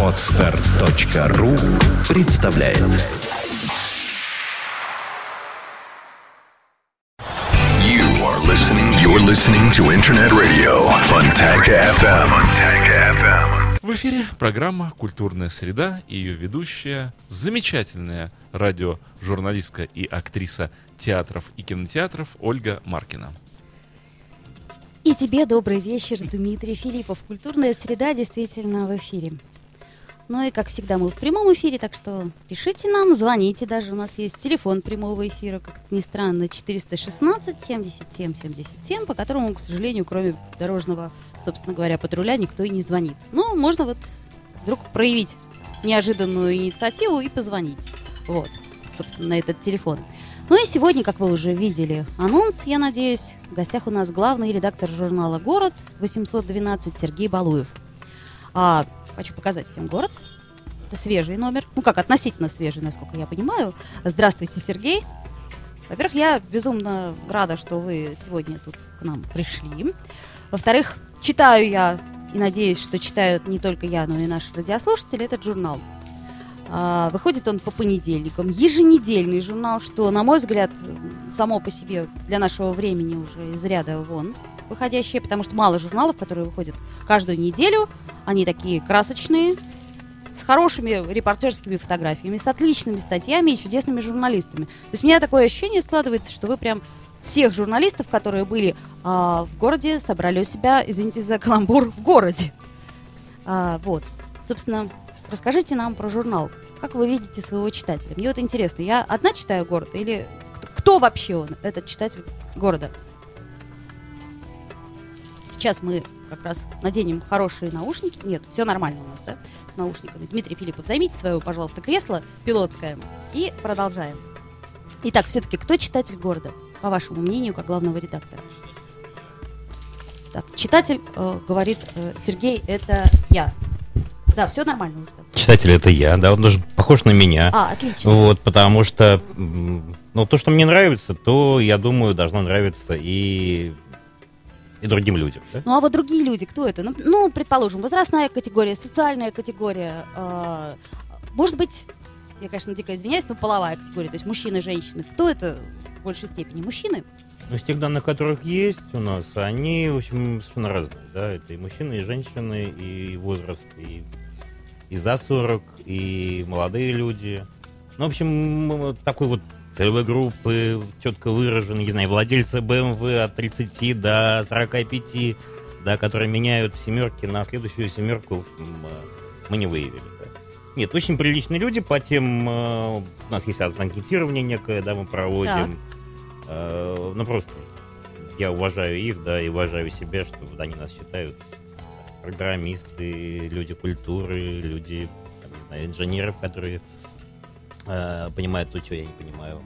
Отстар.ру представляет You are listening. You're listening to Internet Radio Fontanka FM. FM. В эфире программа «Культурная среда» и ее ведущая, замечательная радиожурналистка и актриса театров и кинотеатров Ольга Маркина. И тебе добрый вечер, Дмитрий Филиппов. Культурная среда действительно в эфире. Ну и, как всегда, мы в прямом эфире, так что пишите нам, звоните даже. У нас есть телефон прямого эфира, как ни странно, 416 77 77, по которому, к сожалению, кроме дорожного, собственно говоря, патруля, никто и не звонит. Но можно вот вдруг проявить неожиданную инициативу и позвонить. Вот, собственно, на этот телефон. Ну и сегодня, как вы уже видели, анонс, я надеюсь, в гостях у нас главный редактор журнала «Город» 812 Сергей Балуев. А, хочу показать всем город. Это свежий номер. Ну как, относительно свежий, насколько я понимаю. Здравствуйте, Сергей. Во-первых, я безумно рада, что вы сегодня тут к нам пришли. Во-вторых, читаю я и надеюсь, что читают не только я, но и наши радиослушатели этот журнал. А, выходит он по понедельникам. Еженедельный журнал, что, на мой взгляд, само по себе для нашего времени уже из ряда вон выходящие, потому что мало журналов, которые выходят каждую неделю. Они такие красочные, с хорошими репортерскими фотографиями, с отличными статьями и чудесными журналистами. То есть у меня такое ощущение складывается, что вы прям всех журналистов, которые были а, в городе, собрали у себя, извините за каламбур, в городе. А, вот. Собственно, расскажите нам про журнал. Как вы видите своего читателя? Мне вот интересно, я одна читаю город или кто, вообще он, этот читатель города? Сейчас мы как раз наденем хорошие наушники. Нет, все нормально у нас, да, с наушниками. Дмитрий Филиппов, займите свое, пожалуйста, кресло пилотское и продолжаем. Итак, все-таки кто читатель города, по вашему мнению, как главного редактора? Так, читатель э, говорит, э, Сергей, это я. Да, все нормально. Читатель это я, да, он даже похож на меня. А, отлично. Вот, потому что, ну, то, что мне нравится, то, я думаю, должно нравиться и, и другим людям. да? Ну а вот другие люди, кто это? Ну, ну, предположим, возрастная категория, социальная категория, э, может быть, я, конечно, дико извиняюсь, но половая категория, то есть мужчины, женщины. Кто это в большей степени? Мужчины? Ну, из тех данных, которых есть у нас, они, в общем, совершенно разные, да, это и мужчины, и женщины, и возраст, и, и за 40, и молодые люди. Ну, в общем, такой вот целевой группы, четко выраженной, не знаю, владельцы BMW от 30 до 45, да, которые меняют семерки на следующую семерку, в общем, э, мы не выявили. да. Нет, очень приличные люди по тем... э, У нас есть анкетирование некое, да, мы проводим. Э, Ну, просто я уважаю их, да, и уважаю себя, что они нас считают программисты, люди культуры, люди, там, не знаю, инженеров, которые э, понимают то, чего я не понимаю.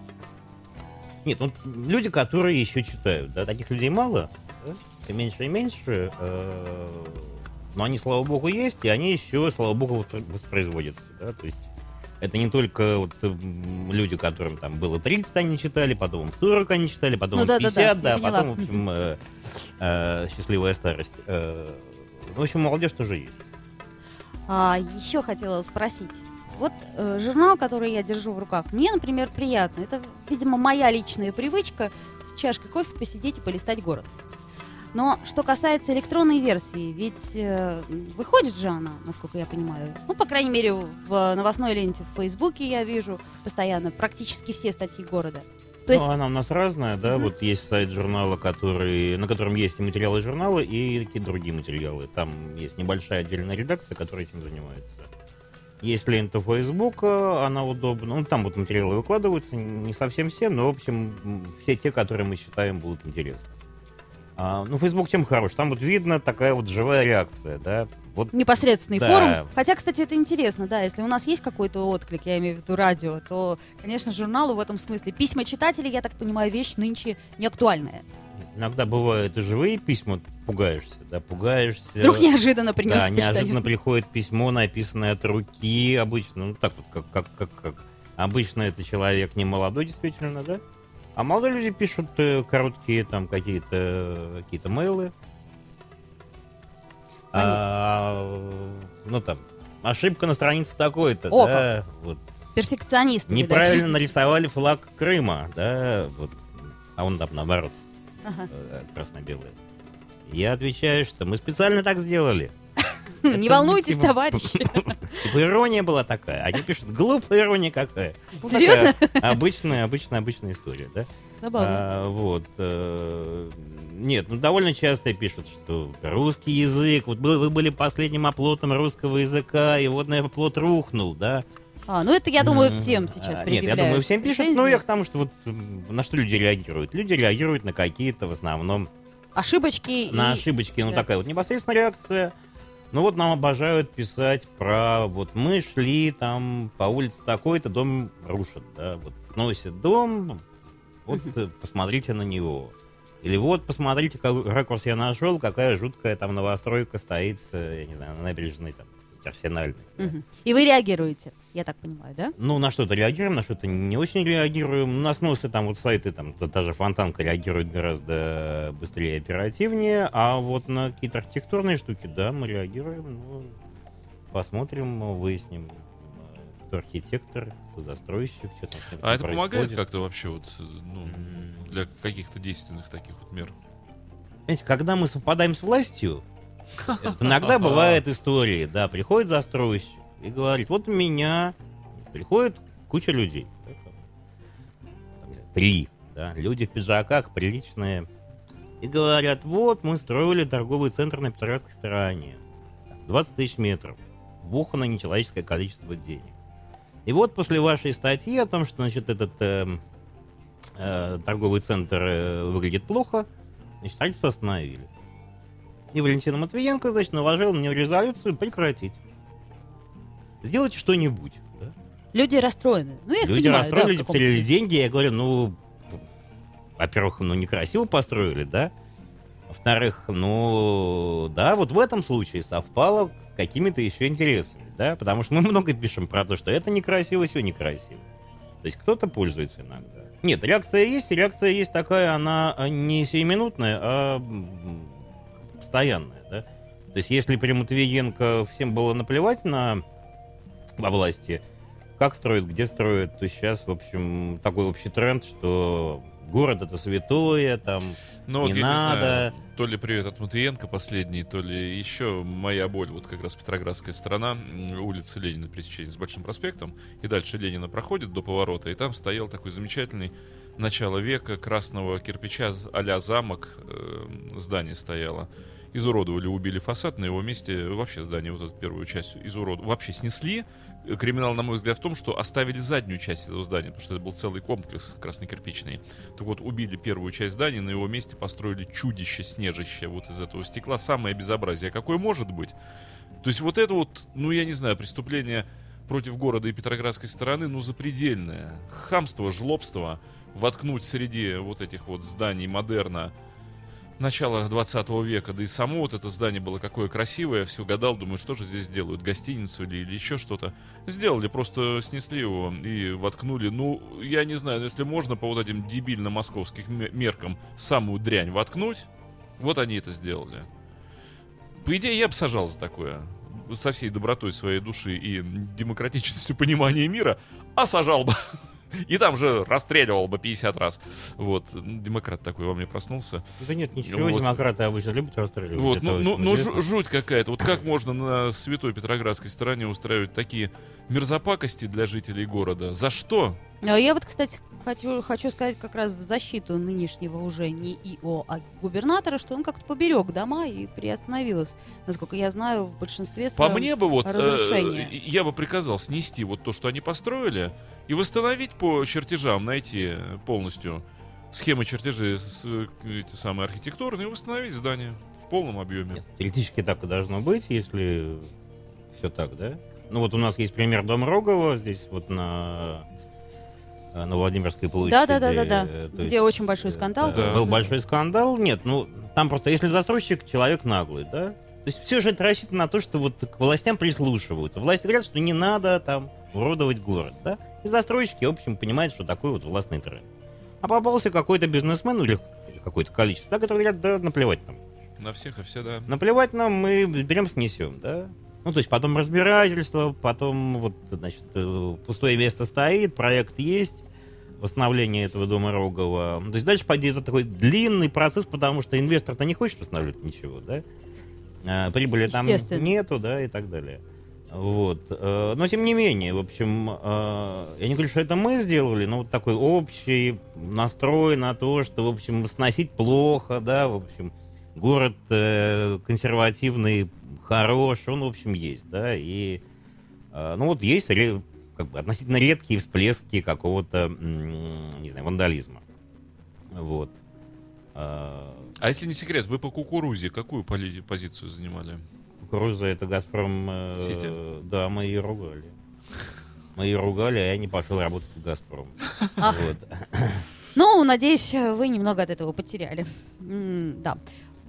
Нет, ну, люди, которые еще читают, да, таких людей мало, да, и меньше и меньше, э, но они, слава богу, есть, и они еще, слава богу, воспро- воспроизводятся, да, то есть это не только вот м, люди, которым там было 30, они читали, потом 40 они читали, потом Ну да, да, 50, да, да, поняла. потом, в общем, э, э, счастливая старость. Э, в общем, молодежь тоже есть. А, еще хотела спросить. Вот э, журнал, который я держу в руках, мне, например, приятно. Это, видимо, моя личная привычка с чашкой кофе посидеть и полистать город. Но что касается электронной версии, ведь э, выходит же она, насколько я понимаю. Ну, по крайней мере, в новостной ленте в Фейсбуке я вижу постоянно практически все статьи города. То есть, Ну, она у нас разная, да, Мгм. вот есть сайт журнала, который, на котором есть и материалы журнала, и какие-то другие материалы. Там есть небольшая отдельная редакция, которая этим занимается. Есть лента Фейсбука, она удобна. Ну, там вот материалы выкладываются, не совсем все, но, в общем, все те, которые мы считаем будут интересны. А, ну, Facebook чем хорош? Там вот видно такая вот живая реакция, да. Вот непосредственный Да. форум. Хотя, кстати, это интересно, да, если у нас есть какой-то отклик, я имею в виду радио, то, конечно, журналу в этом смысле. Письма читателей, я так понимаю, вещь нынче не актуальная. иногда бывают и живые письма, пугаешься, да, пугаешься. Вдруг неожиданно принес Да, неожиданно приходит письмо, написанное от руки, обычно, ну так вот, как, как, как, как. Обычно это человек не молодой, действительно, да? А молодые люди пишут э, короткие там какие-то какие-то мейлы. А ну там, ошибка на странице такой-то, О, да, вот. Перфекционист. Неправильно нарисовали флаг Крыма, да, вот. А он там наоборот, Ага. э, красно-белый. Я отвечаю, что мы специально так сделали. Не волнуйтесь, товарищи. Типа ирония была такая. Они пишут, глупая ирония какая. Ну, Серьезно? Обычная, обычная, обычная история, да? Забавно. А, вот. э, Нет, ну довольно часто пишут, что русский язык, вот был- вы были последним оплотом русского языка, и вот на оплот рухнул, да? А, ну это, я думаю, всем сейчас а, Нет, предъявляют. я думаю, всем пишут, но я к тому, что вот на что люди реагируют. Люди реагируют на какие-то в основном Ошибочки на и... ошибочки, ну да. такая вот непосредственная реакция. Ну вот нам обожают писать про вот мы шли там по улице такой-то, дом рушат, да, вот сносит дом, вот э, посмотрите на него. Или вот посмотрите, какой ракурс я нашел, какая жуткая там новостройка стоит, э, я не знаю, на набережной там, арсенальной. да. Мгм. И вы реагируете, я так понимаю, да? Ну, на что-то реагируем, на что-то не очень реагируем. На сносы там вот сайты, там та- та же фонтанка реагирует гораздо быстрее и оперативнее, а вот на какие-то архитектурные штуки, да, мы реагируем, ну, посмотрим, выясним, кто архитектор, кто застройщик, что там А это помогает происходит. как-то вообще вот, э, ну, для каких-то действенных таких вот мер? Понимаете, когда мы совпадаем с властью, иногда бывают истории, да, приходит застройщик и говорит, вот у меня приходит куча людей, три, да, люди в пиджаках приличные, и говорят, вот мы строили торговый центр на Петроградской стороне, Там 20 тысяч метров, вбухано нечеловеческое количество денег. И вот после вашей статьи о том, что, значит, этот эм, э, торговый центр э, выглядит плохо, Значит, строительство остановили. И Валентина Матвиенко, значит, наложила мне резолюцию прекратить. Сделайте что-нибудь. да. Люди расстроены. Ну, я Люди понимаю, расстроились, да, каком-то потеряли деньги. Я говорю, ну, во-первых, ну, некрасиво построили, да? Во-вторых, ну, да, вот в этом случае совпало с какими-то еще интересами, да? Потому что мы много пишем про то, что это некрасиво, все некрасиво. То есть кто-то пользуется иногда. Нет, реакция есть, реакция есть такая, она а, не сиюминутная, а постоянная, да? То есть если при Матвиенко всем было наплевать на во власти, как строят, где строят, то сейчас, в общем, такой общий тренд, что город это святое, там, Ну, вот Не я надо. не знаю, то ли привет от Матвиенко последний, то ли еще моя боль, вот как раз Петроградская сторона, улица Ленина, пересечение с Большим проспектом, и дальше Ленина проходит до поворота, и там стоял такой замечательный начало века красного кирпича а замок, э, здание стояло. Изуродовали, убили фасад, на его месте вообще здание, вот эту первую часть изуродовали, вообще снесли. Криминал, на мой взгляд, в том, что оставили заднюю часть этого здания, потому что это был целый комплекс краснокирпичный. Так вот, убили первую часть здания, на его месте построили чудище-снежище вот из этого стекла. Самое безобразие, какое может быть. То есть вот это вот, ну я не знаю, преступление против города и Петроградской стороны, ну запредельное. Хамство, жлобство, воткнуть среди вот этих вот зданий модерна начала 20 века, да и само вот это здание было какое красивое, я все гадал, думаю, что же здесь делают, гостиницу или, или еще что-то. Сделали, просто снесли его и воткнули, ну, я не знаю, если можно по вот этим дебильно-московским ме- меркам самую дрянь воткнуть, вот они это сделали. По идее, я бы сажал за такое. Со всей добротой своей души и демократичностью понимания мира, а сажал бы. И там же расстреливал бы 50 раз. Вот, демократ такой во мне проснулся. Да нет, ничего, Вот. демократы обычно любят расстреливать. Вот, ну, ну, ну, жу- жуть какая-то. Вот как можно на святой Петроградской стороне устраивать такие мерзопакости для жителей города? За что? А Я вот, кстати, хочу, хочу сказать как раз в защиту нынешнего уже не ИО, а губернатора, что он как-то поберег дома и приостановилось. Насколько я знаю, в большинстве По мне бы вот, э, я бы приказал снести вот то, что они построили, и восстановить по чертежам, найти полностью схемы чертежей с, э, эти самые архитектурные, и восстановить здание в полном объеме. Нет, теоретически так и должно быть, если все так, да? Ну вот у нас есть пример Дом Рогова здесь вот на, на Владимирской площади. Да-да-да-да-да, э, то где есть, очень большой э, скандал Да. Был был. большой скандал. Нет, ну там просто, если застройщик человек наглый, да? То есть все же это рассчитано на то, что вот к властям прислушиваются. Власти говорят, что не надо там уродовать город, да? И застройщики, в общем, понимают, что такой вот властный тренд. А попался какой-то бизнесмен или или какое-то количество, да, которые говорят, да, наплевать нам. На всех и все, да. Наплевать нам, мы берем, снесем, да? Ну, то есть потом разбирательство, потом вот, значит, э, пустое место стоит, проект есть, восстановление этого дома Рогова. То есть дальше пойдет такой длинный процесс, потому что инвестор-то не хочет восстанавливать ничего, да? А, прибыли там нету, да, и так далее. Вот. э, Но тем не менее, в общем, э, я не говорю, что это мы сделали, но вот такой общий настрой на то, что, в общем, сносить плохо, да, в общем, город э, консервативный, хорош, он, в общем, есть, да, и, ну вот есть как бы относительно редкие всплески какого-то, не знаю, вандализма. Вот. Э, А если не секрет, вы по кукурузе какую поли- позицию занимали? Кукуруза это Газпром. э, Сити. да, мы ее ругали. Мы ее ругали, а я не пошел работать в Газпром. Ну, надеюсь, вы немного от этого потеряли. Да.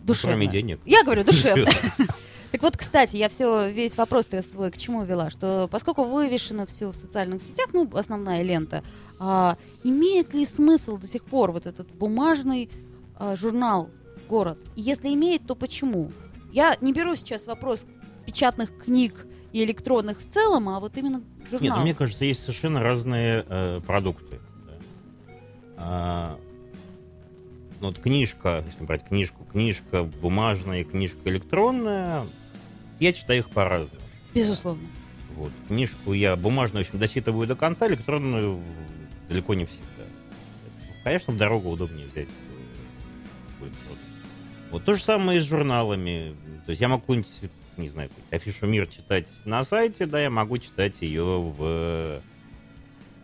Душевно. кроме денег. Я говорю, душевно. Так вот, кстати, я все, весь вопрос-то свой к чему вела, что поскольку вывешено все в социальных сетях, ну, основная лента, а, имеет ли смысл до сих пор вот этот бумажный а, журнал «Город»? И если имеет, то почему? Я не беру сейчас вопрос печатных книг и электронных в целом, а вот именно журнал. Нет, ну, мне кажется, есть совершенно разные э, продукты. да. А, ну, вот книжка, если брать книжку, книжка бумажная, книжка электронная, я читаю их по-разному. Безусловно. Вот. Книжку я бумажную, в общем, дочитываю до конца, электронную далеко не всегда. Конечно, в дорогу удобнее взять э. Вот то же самое и с журналами. То есть я могу какую-нибудь, не знаю, афишу «Мир» читать на сайте, да, я могу читать ее в,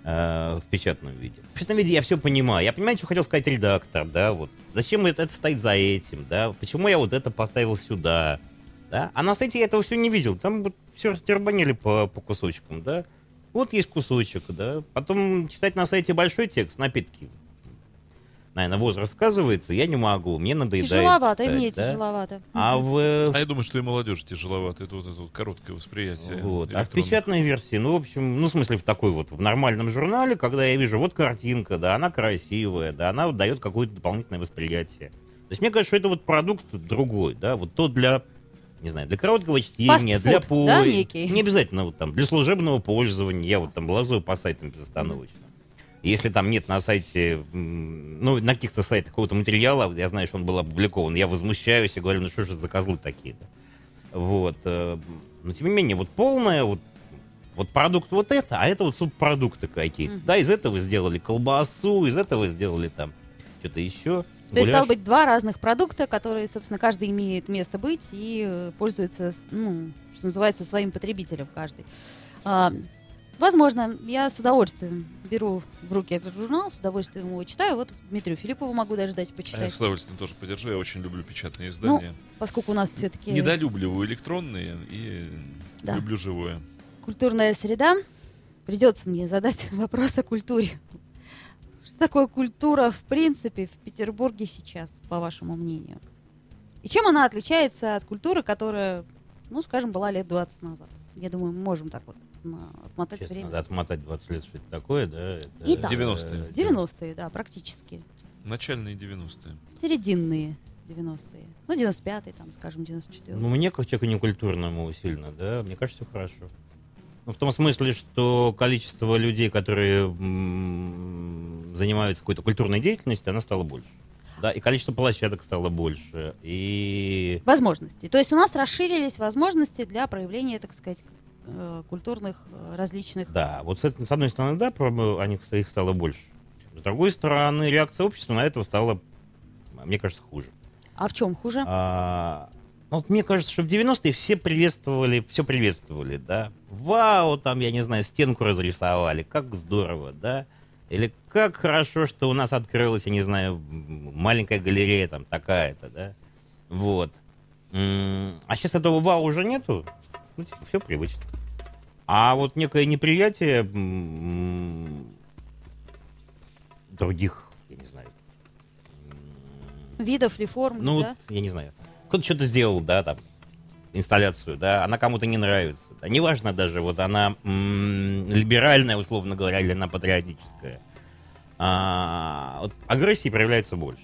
э, в печатном виде. В печатном виде я все понимаю. Я понимаю, что хотел сказать редактор, да, вот. Зачем это, это стоит за этим, да, почему я вот это поставил сюда, да. А на сайте я этого все не видел. Там вот все растербанили по, по кусочкам, да. Вот есть кусочек, да. Потом читать на сайте большой текст, напитки. Наверное, возраст сказывается, я не могу, мне надоедает. Тяжеловато, и читать, мне да. тяжеловато. А в, А я думаю, что и молодежи тяжеловато. Это вот это вот короткое восприятие. Вот. А в печатной версии, ну, в общем, ну, в смысле, в такой вот, в нормальном журнале, когда я вижу, вот картинка, да, она красивая, да, она вот дает какое-то дополнительное восприятие. То есть мне кажется, что это вот продукт другой, да, вот то для, не знаю, для короткого чтения, для Фастфуд, да, некий? Не обязательно вот там, для служебного пользования, я вот там лазаю по сайтам безостановочно. Если там нет на сайте, ну, на каких-то сайтах какого-то материала, я знаю, что он был опубликован, я возмущаюсь и говорю, ну что же за козлы такие-то. Вот. э, Но тем не менее, вот полное, вот, вот продукт вот это, а это вот субпродукты какие-то. Мгм. Да, из этого сделали колбасу, из этого сделали там что-то еще. То есть, стало быть, два разных продукта, которые, собственно, каждый имеет место быть и э, пользуется, ну, что называется, своим потребителем каждый. А, возможно, я с удовольствием беру в руки этот журнал, с удовольствием его читаю. Вот Дмитрию Филиппову могу даже дать А я почитать. с удовольствием тоже поддержу. Я очень люблю печатные издания. Поскольку у нас все-таки Недолюбливаю электронные и Да. люблю живое. культурная среда, придется мне задать вопрос о культуре. Что такое культура, в принципе, в Петербурге сейчас, по вашему мнению? И чем она отличается от культуры, которая, ну, скажем, была лет 20 назад? Я думаю, мы можем так вот отмотать Честно, время. надо отмотать 20 лет, что это такое, да? это, Итак. 90-е. э, 90-е, да, практически. Начальные 90-е. Серединные 90-е. Ну, 95-й, там, скажем, 94-й. Ну, мне, как человеку некультурному сильно, да, мне кажется, все хорошо. Ну, в том смысле, что количество людей, которые занимаются какой-то культурной деятельностью, оно стало больше. Да, и количество площадок стало больше. И Возможности. То есть у нас расширились возможности для проявления, так сказать, э, культурных э, различных да, вот с, с одной стороны, да, они, их стало больше. С другой стороны, реакция общества на это стала, мне кажется, хуже. А в чем хуже? А, вот мне кажется, что в 90-е все приветствовали, все приветствовали, да. Вау, там, я не знаю, стенку разрисовали, как здорово, да. Или как хорошо, что у нас открылась, я не знаю, маленькая галерея там такая-то, да. Вот. А сейчас этого вау уже нету. Ну, типа, все привычно. А вот некое неприятие других, я не знаю, Видов ли форм, ну, да? вот, я не знаю. Кто-то что-то сделал, да, там, инсталляцию, да, она кому-то не нравится. Да, неважно даже, вот она м, либеральная, условно говоря, или она патриотическая. А, вот агрессии проявляется больше.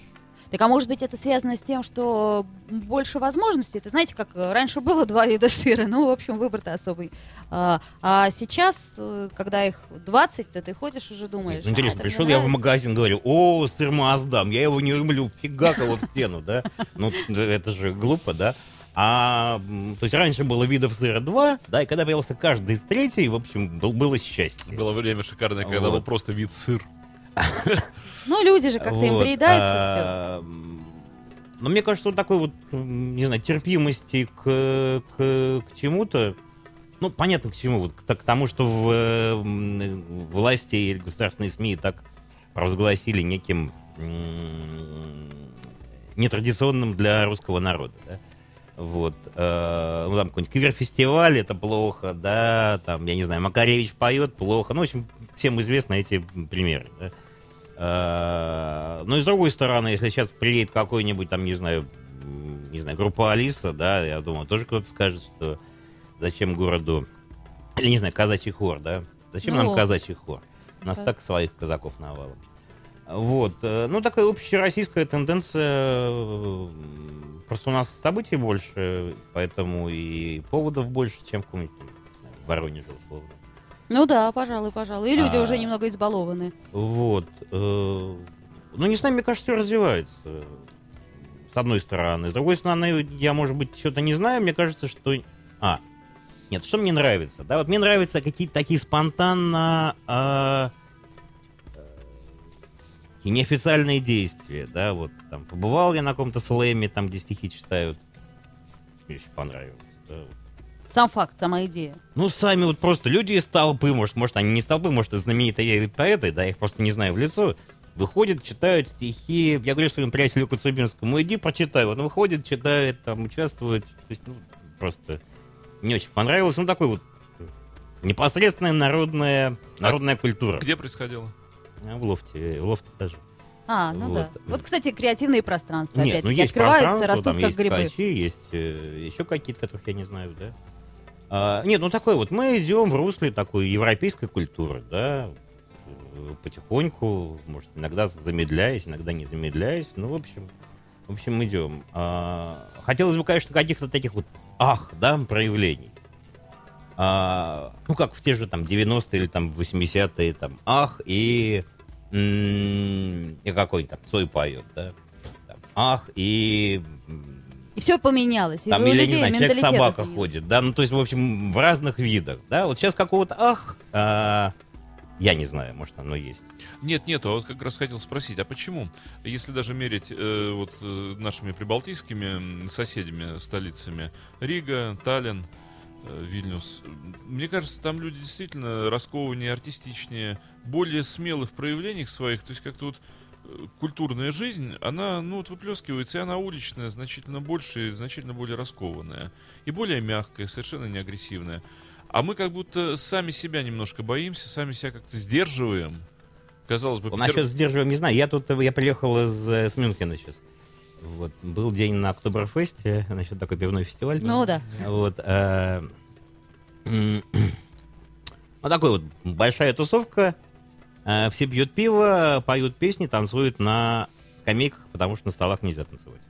Так а может быть это связано с тем, что больше возможностей? Это знаете, как э, раньше было два вида сыра, ну, в общем, выбор-то особый. А, а сейчас, э, когда их 20, то ты ходишь уже думаешь. Ну, интересно, «А, пришел я в нравится». магазин, говорю, о, сыр Маасдам, я его не люблю, фига кого в стену, да? Ну, это же глупо, да? А, то есть раньше было видов сыра два, да, и когда появился каждый из третий, в общем, был, было счастье. Было время шикарное, когда Вот. был просто вид сыр. Ну, люди же как-то им приедается а, Но мне кажется, вот такой вот, не знаю, терпимости к, к, к чему-то, ну, понятно к чему, вот к, к тому, что в, власти и государственные СМИ так провозгласили неким нетрадиционным для русского народа, да? Вот, э, ну, там какой-нибудь квир-фестиваль, это плохо, да, там, я не знаю, Макаревич поет, плохо, ну, в общем, всем известны эти примеры, да. Э, Ну и с другой стороны, если сейчас приедет какой-нибудь там, не знаю, не знаю, группа Алиса, да, я думаю, тоже кто-то скажет, что зачем городу, или не знаю, казачий хор, да, зачем Ну, нам казачий хор? У нас так. своих казаков навалом. Вот, э, ну такая общероссийская тенденция, просто у нас событий больше, поэтому и поводов больше, чем в каком-нибудь, Воронеже, условно. Ну да, пожалуй, пожалуй. И люди А. уже немного избалованы. Вот. э, Ну, не знаю, мне кажется, все развивается. С одной стороны. С другой стороны, я, может быть, что-то не знаю. Мне кажется, что... А, нет, что мне нравится? Да, вот мне нравятся какие-то такие спонтанно... а, э, и неофициальные действия, да, вот там побывал я на каком-то слэме, там, где стихи читают, мне очень понравилось. да, вот. Сам факт, сама идея. Ну, сами вот просто люди из толпы, может, может, они не из толпы, может, знаменитые поэты, да, я их просто не знаю в лицо, выходят, читают стихи. Я говорю своему приятелю Коцубинскому, иди прочитай. Он выходит, читает, там, участвует. То есть, ну, просто не очень понравилось. Ну, такой вот непосредственная народная, народная культура. Где происходило? А, В лофте, в лофте даже. А, ну Вот. да. Вот, кстати, креативные пространства, Нет, ну опять-таки, есть открываются, растут там как есть грибы. ткачи, есть э, еще какие-то, которых я не знаю, да. А, нет, ну такой вот, мы идем в русле такой европейской культуры, да, э, потихоньку, может, иногда замедляясь, иногда не замедляясь, ну, в общем, в общем, идем. А, хотелось бы, конечно, каких-то таких вот, ах, да, проявлений. А, ну, как в те же там 90-е или там 80-е, там, ах, и, и какой-нибудь там Цой поет, да, там, ах, и И все поменялось. И там, у или, людей не знаю, менталитет человек-собака изменился. ходит, да, ну, то есть, в общем, в разных видах, да, вот сейчас какого-то, ах, а, я не знаю, может, оно есть. Нет, нет, а вот как раз хотел спросить, а почему, если даже мерить э, вот э, нашими прибалтийскими соседями, столицами, Рига, Таллин, э, Вильнюс, мне кажется, там люди действительно раскованнее, артистичнее, более смелы в проявлениях своих, то есть как-то вот культурная жизнь, она, ну, вот выплескивается, и она уличная, значительно больше, и значительно более раскованная, и более мягкая, совершенно не агрессивная. А мы как будто сами себя немножко боимся, сами себя как-то сдерживаем. Казалось бы, Ну, Насчет сдерживаем, не знаю. Я тут, я приехал из, с Мюнхена сейчас. Вот, был день на Октоберфесте, значит, такой пивной фестиваль. Ну да. Вот, э, м, ну, такой вот большая тусовка. Э, Все пьют пиво, поют песни, танцуют на скамейках, потому что на столах нельзя танцевать.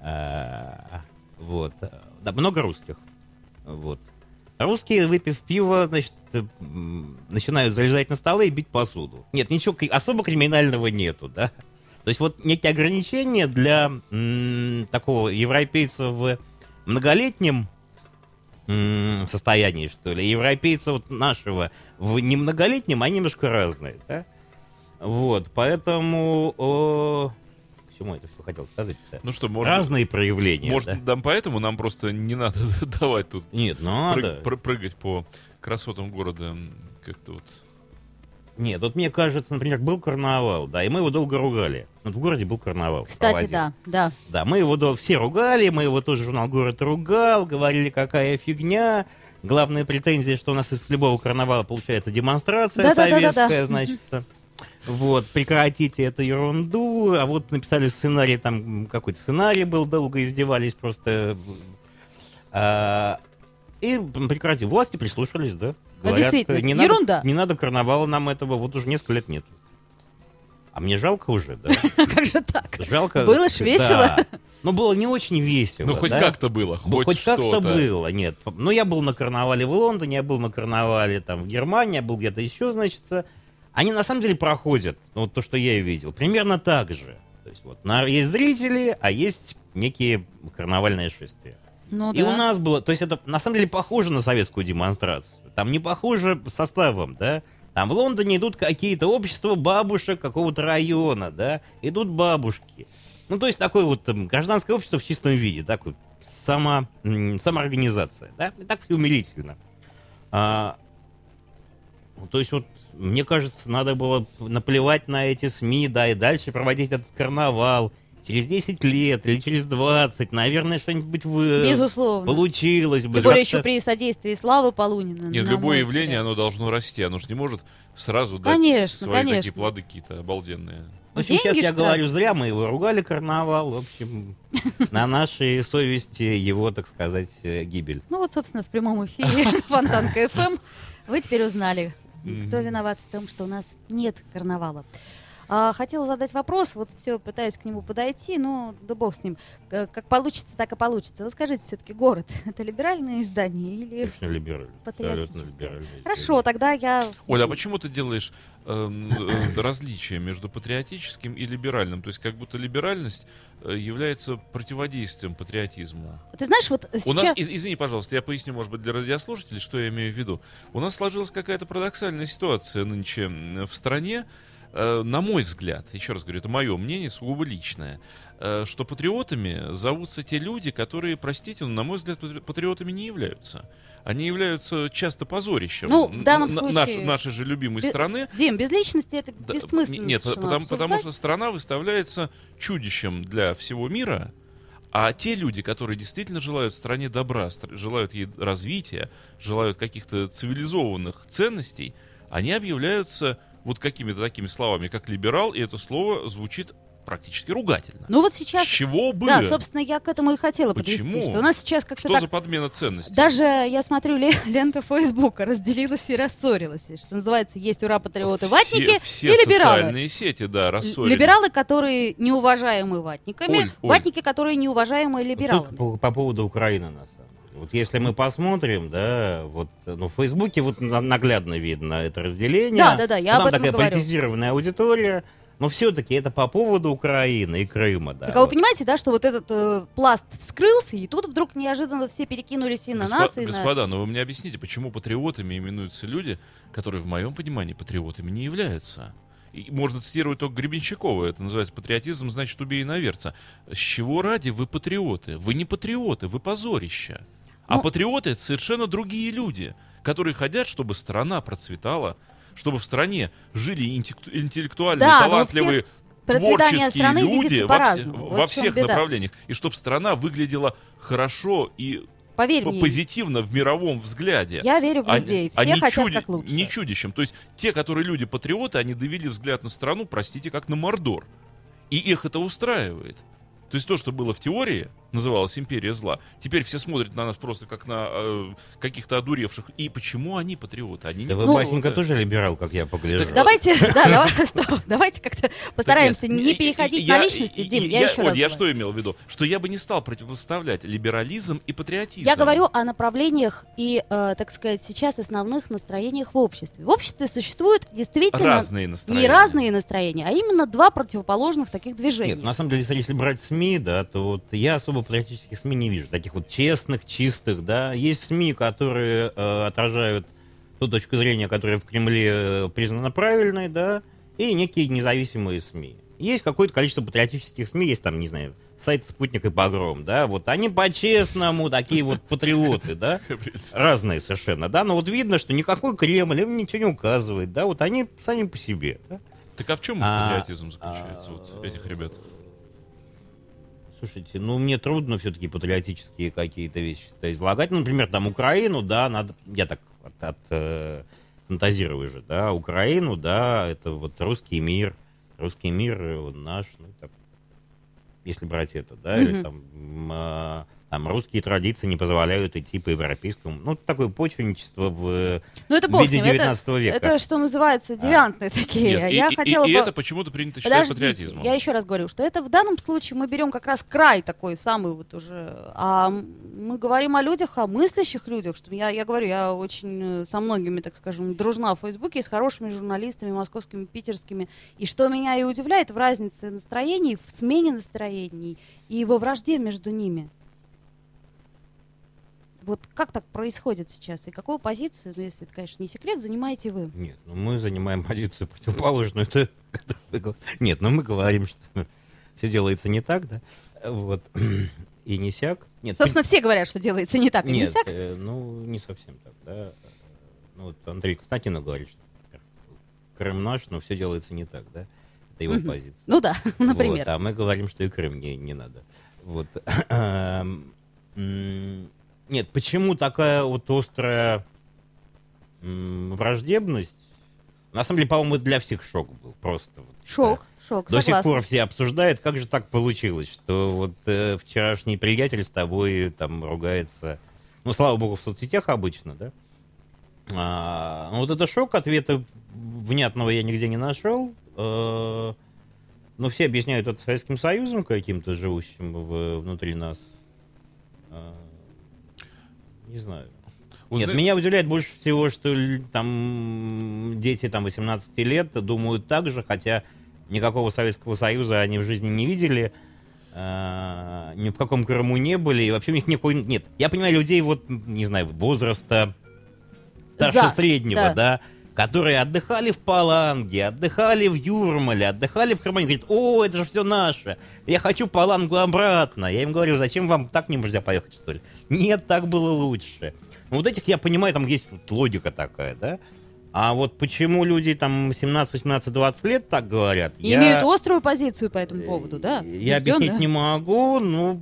Э, Вот. Да, много русских. Вот. Русские, выпив пиво, значит, начинают залезать на столы и бить посуду. Нет, ничего особо криминального нету, да. То есть вот некие ограничения для м, такого европейца в многолетнем состоянии, что ли, европейца вот нашего в немноголетнем, они немножко разные, да. Вот, поэтому... о, К чему это все хотел сказать-то? Ну что, может, Разные проявления, может да? там поэтому нам просто не надо давать тут Нет, ну прыг- надо. пр- прыгать по красотам города как-то вот. Нет, вот мне кажется, например, был карнавал, да, и мы его долго ругали. Вот в городе был карнавал. Кстати, да, да. Да, мы его до- все ругали, мы его тоже журнал «Город» ругал, говорили, какая фигня. Главная претензия, что у нас из любого карнавала получается демонстрация Да-да-да-да-да. советская, значит. Вот, прекратите эту ерунду. А вот написали сценарий, там какой-то сценарий был, долго издевались просто. А, и прекратили. Власти прислушались, да. А действительно, не ерунда. Надо, не надо карнавала нам этого, вот уже несколько лет нет. А мне жалко уже, да? Как же так? Жалко. Было ж весело. Ну, было не очень весело. Ну, хоть да? как-то было, Ну, хоть, хоть как-то что-то. было, нет. Ну, я был на карнавале в Лондоне, я был на карнавале там в Германии, я был где-то еще, значит. Они на самом деле проходят, ну, вот то, что я и видел, примерно так же. То есть вот на, есть зрители, а есть некие карнавальные шествия. Ну И да. у нас было, то есть это на самом деле похоже на советскую демонстрацию. Там не похоже составом, да. Там в Лондоне идут какие-то общества бабушек какого-то района, да. Идут бабушки. Ну, то есть такое вот там, гражданское общество в чистом виде, такой само, м, самоорганизация, да. И так все умилительно. А, ну, то есть вот мне кажется, надо было наплевать на эти СМИ, да, и дальше проводить этот карнавал. Через 10 лет или через 20, наверное, что-нибудь вы... Безусловно. получилось бы. Тем более еще при содействии Славы Полунина. Нет, любое явление, взгляд. оно должно расти. Оно же не может сразу дать Конечно, свои такие конечно. плоды какие-то обалденные. В общем, сейчас Деньги я ж говорю зря, мы его ругали карнавал. В общем, на нашей совести его, так сказать, э, гибель. Ну вот, собственно, в прямом эфире Фонтанка ФМ вы теперь узнали, кто виноват в том, что у нас нет карнавала. А, хотела задать вопрос, вот все пытаюсь к нему подойти, но да бог с ним. Как получится, так и получится. Вы скажите, все-таки город это либеральное издание или... Абсолютно Патриотическое. Хорошо, тогда я... Оля, а почему ты делаешь эм, э, различие между патриотическим и либеральным? То есть как будто либеральность э, является противодействием патриотизму. Ты знаешь, вот У сейчас... нас, из- извини, пожалуйста, я поясню, может быть, для радиослушателей, что я имею в виду. У нас сложилась какая-то парадоксальная ситуация нынче в стране, на мой взгляд, еще раз говорю, это мое мнение, сугубо личное, э, что патриотами зовутся те люди, которые, простите, но, на мой взгляд, патри- патриотами не являются. Они являются часто позорищем Ну, в данном н- случае- наш- нашей же любимой Бе- страны. Дим, без личности это Да, бессмысленно Нет, потому, потому что страна выставляется чудищем для всего мира, а те люди, которые действительно желают стране добра, желают ей развития, желают каких-то цивилизованных ценностей, они объявляются вот какими-то такими словами, как либерал, и это слово звучит практически ругательно. Ну вот сейчас... С чего бы? Да, собственно, я к этому и хотела подвести. Почему? Что у нас сейчас как-то Что так за подмена ценностей? Даже, я смотрю, ле- лента Фейсбука разделилась и рассорилась. Что называется, есть ура, патриоты, ватники все и либералы. социальные сети, да, рассорились. Либералы, которые неуважаемы ватниками, Оль, Оль. ватники, которые неуважаемы либералами. По, по поводу Украины, на самом деле. Вот если мы посмотрим, да, вот, ну, в Фейсбуке вот на- наглядно видно это разделение. Да, да, да, я Ну, об Там этом такая говорю. политизированная аудитория. Но все-таки это по поводу Украины и Крыма, да. Так а вы вот. понимаете, да, что вот этот э, пласт вскрылся, и тут вдруг неожиданно все перекинулись и на Госпо- нас, и на... Господа, но вы мне объясните, почему патриотами именуются люди, которые, в моем понимании, патриотами не являются? И можно цитировать только Гребенщикова. Это называется патриотизм, значит, убей наверца. С чего ради вы патриоты? Вы не патриоты, вы позорище. А Ну- патриоты это совершенно другие люди, которые хотят, чтобы страна процветала, чтобы в стране жили интеллекту- интеллектуальные, Да, талантливые, творческие страны люди во, все-. Вот во всех беда. направлениях. И чтобы страна выглядела хорошо и Поверь по- мне, позитивно в мировом взгляде. я верю в а- людей, а все не хотят чуди- как лучше. Не чудищем. То есть те, которые люди-патриоты, они довели взгляд на страну, простите, как на Мордор. И их это устраивает. То есть то, что было в теории, называлось империя зла, теперь все смотрят на нас просто как на э, каких-то одуревших. И почему они патриоты? Они Да не вы, Ну, Басенька, патриоты. тоже либерал, как я погляжу. Так Давайте, да, давай, стоп, давайте как-то постараемся Так нет, не переходить я- на личности. Дим, и- я, еще Оль, раз я говорю. что имел в виду? Что я бы не стал противопоставлять либерализм и патриотизм. Я говорю о направлениях и, э, так сказать, сейчас основных настроениях в обществе. В обществе существуют действительно разные настроения. не разные настроения, а именно два противоположных таких движений. Нет, на самом деле, если брать СМИ, да, то вот я особо патриотических СМИ не вижу. Таких вот честных, чистых, да. Есть СМИ, которые э, отражают ту точку зрения, которая в Кремле э, признана правильной, да, и некие независимые СМИ. Есть какое-то количество патриотических СМИ, есть там, не знаю, сайт «Спутник» и «Погром», да, вот они по-честному такие вот патриоты, да, разные совершенно, да, но вот видно, что никакой Кремль им ничего не указывает, да, вот они сами по себе, да. Так а в чем А, патриотизм заключается, а, вот этих ребят? Слушайте, ну мне трудно все-таки патриотические какие-то вещи излагать. Ну, например, там Украину, да, надо, я так от, от, э, фантазирую же, да, Украину, да, это вот русский мир, русский мир э, он наш, ну, так, если брать это, да, или Мгм. там а, там русские традиции не позволяют идти по европейскому. Ну, такое почвенничество в Ну это в виде ним, это, 19 века. это что называется девиантные такие. Нет, и, я и- хотела и бы... это почему-то принято считать Подождите, патриотизмом. я еще раз говорю, что это в данном случае мы берем как раз край такой самый вот уже, а мы говорим о людях, о мыслящих людях, что я, я говорю, я очень э, со многими, так скажем, дружна в Фейсбуке, с хорошими журналистами, московскими, питерскими, и что меня и удивляет в разнице настроений, в смене настроений и во вражде между ними. Вот как так происходит сейчас? И какую позицию, ну, если это, конечно, не секрет, занимаете вы? Нет, ну мы занимаем позицию противоположную. Это, нет, ну мы говорим, что все делается не так, да, вот, и не сяк. Нет, Собственно, все говорят, что делается не так и не Нет, сяк. э, ну, не совсем так, да. Ну, вот Андрей Константинов говорит, что например, Крым наш, но все делается не так, да. Это его Мгм. позиция. Ну да, например. Вот, а мы говорим, что и Крым не, не надо. Вот. Нет, почему такая вот острая м, враждебность? На самом деле, по-моему, для всех шок был просто. вот. Шок, шок, До сих согласна. пор все обсуждают, как же так получилось, что вот э, вчерашний приятель с тобой там ругается. Ну, слава богу, в соцсетях обычно, да? А, ну, вот это шок, ответа внятного я нигде не нашел. Э, но все объясняют это Советским Союзом каким-то живущим в- внутри нас. А, не знаю. Вы Нет, меня удивляет больше всего, что там дети там 18 лет думают так же, хотя никакого Советского Союза они в жизни не видели, а, ни в каком Крыму не были, и вообще у них никакой... Нет, я понимаю людей вот, не знаю, возраста старше За, среднего, да. да. Которые отдыхали в Паланге, отдыхали в Юрмале, отдыхали в Крыму, они говорят, о, это же все наше, я хочу Палангу обратно. Я им говорю, зачем вам так нельзя поехать, что ли? Нет, так было лучше. Ну, вот этих я понимаю, там есть вот логика такая, да? А вот почему люди там 17, 18, 20 лет так говорят, И я... имеют острую позицию по этому поводу, да? Я объяснить не могу, ну...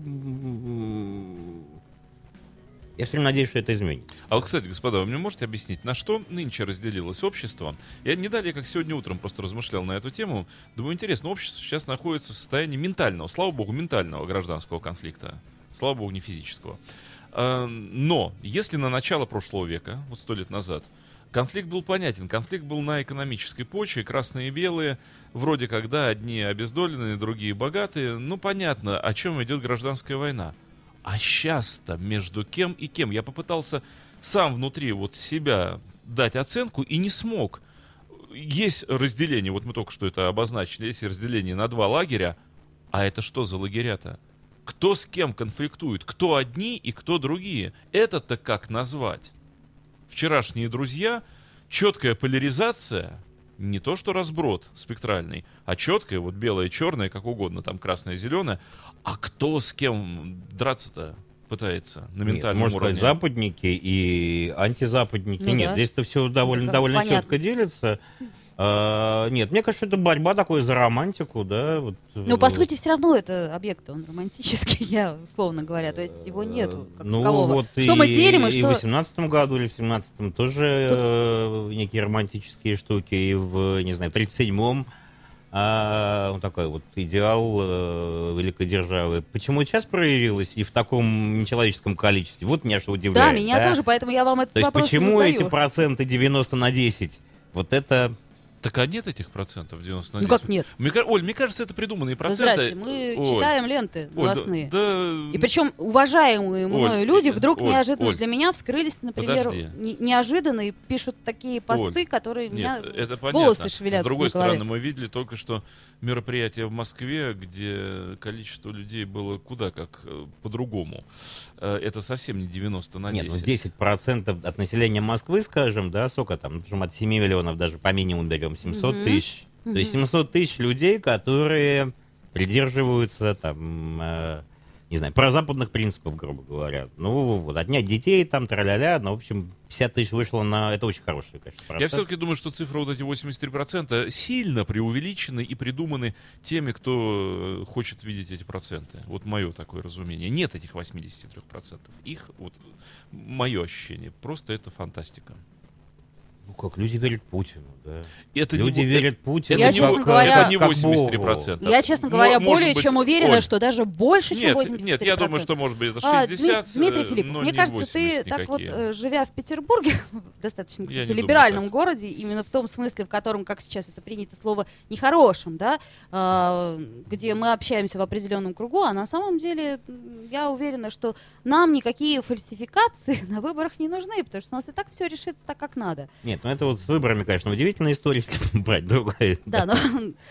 Я все время надеюсь, что это изменится. А вот, кстати, господа, вы мне можете объяснить, на что нынче разделилось общество? Я не далее, как сегодня утром, просто размышлял на эту тему. Думаю, интересно, общество сейчас находится в состоянии ментального, слава богу, ментального гражданского конфликта. Слава богу, не физического. А, Но, если на начало прошлого века, вот сто лет назад, конфликт был понятен, конфликт был на экономической почве, красные и белые, вроде когда одни обездоленные, другие богатые, ну понятно, о чем идет гражданская война. А сейчас-то между кем и кем? Я попытался сам внутри вот себя дать оценку и не смог. Есть разделение, вот мы только что это обозначили, есть разделение на два лагеря. А это что за лагеря-то? Кто с кем конфликтует? Кто одни и кто другие? Это-то как назвать? Вчерашние друзья, четкая поляризация, не то что разброд спектральный, а четкая, вот белое, черное, как угодно, там красное, зеленое. А кто с кем драться-то пытается на Нет, ментальном можно уровне? сказать, западники и антизападники. Ну Нет, да. здесь-то все довольно, Это довольно понятно. четко делится. А, нет, мне кажется, это борьба такой за романтику, да. Вот, Ну, э, по сути, все равно это объект, он романтический, я условно говоря. То есть его нету как ну, такового. вот что и, мы делим, и и что... в 18 году или в 17 тоже Тут- э, некие романтические штуки, и в, не знаю, в 37-м а, вот такой вот идеал э, великой державы. Почему сейчас проявилось и в таком нечеловеческом количестве? Вот меня что удивляет. Да, меня тоже, поэтому я вам этот То есть почему задаю. эти проценты 90 на 10? Вот это... Так а нет этих процентов 90 на Ну 10? как нет? Мне, Оль, мне кажется, это придуманные Да проценты. здрасте, мы Оль, читаем ленты Оль, да- да, И причем уважаемые мною Оль, люди вдруг Оль, неожиданно Оль, для меня вскрылись, например, не- неожиданно и пишут такие посты, которые меня Нет, это понятно. волосы шевелятся С другой стороны, мы видели только что мероприятие в Москве, где количество людей было куда как э, по-другому. Э, Это совсем не 90 на Нет, 10. ну 10% от населения Москвы, скажем, да, сколько там, ну, от 7 миллионов даже по минимуму берем, 700 Мгм. тысяч. То есть 700 тысяч людей, которые придерживаются там, э, не знаю, прозападных принципов, грубо говоря. Ну, вот, отнять детей там, тра-ля-ля, ну, в общем, 50 тысяч вышло на... Это очень хороший, конечно, процент. Я все-таки думаю, что цифра вот эти 83% сильно преувеличены и придуманы теми, кто э, хочет видеть эти проценты. Вот мое такое разумение. Нет этих 83%. Их, вот, мое ощущение, просто это фантастика. Ну как, люди верят Путину, да. Это не люди бо- верят Путину. Я, как- честно как- говоря- это не как 83%. Я, честно говоря, может более быть, чем уверена, Оль, что даже больше, чем Нет, 83%. нет, я думаю, что может быть это А, 60, Дми- Дмитрий э, Филиппов, но мне не кажется, ты 80 так вот, никакие. э, живя в Петербурге, в достаточно, Я кстати, не думаю либеральном так. городе, именно в том смысле, в котором, как сейчас это принято слово, нехорошем, да, а, где мы общаемся в определенном кругу, а на самом деле я уверена, что нам никакие фальсификации на выборах не нужны, потому что у нас и так все решится так, как надо. Нет, ну это вот с выборами, конечно, удивительная история, если брать другая. Да, но...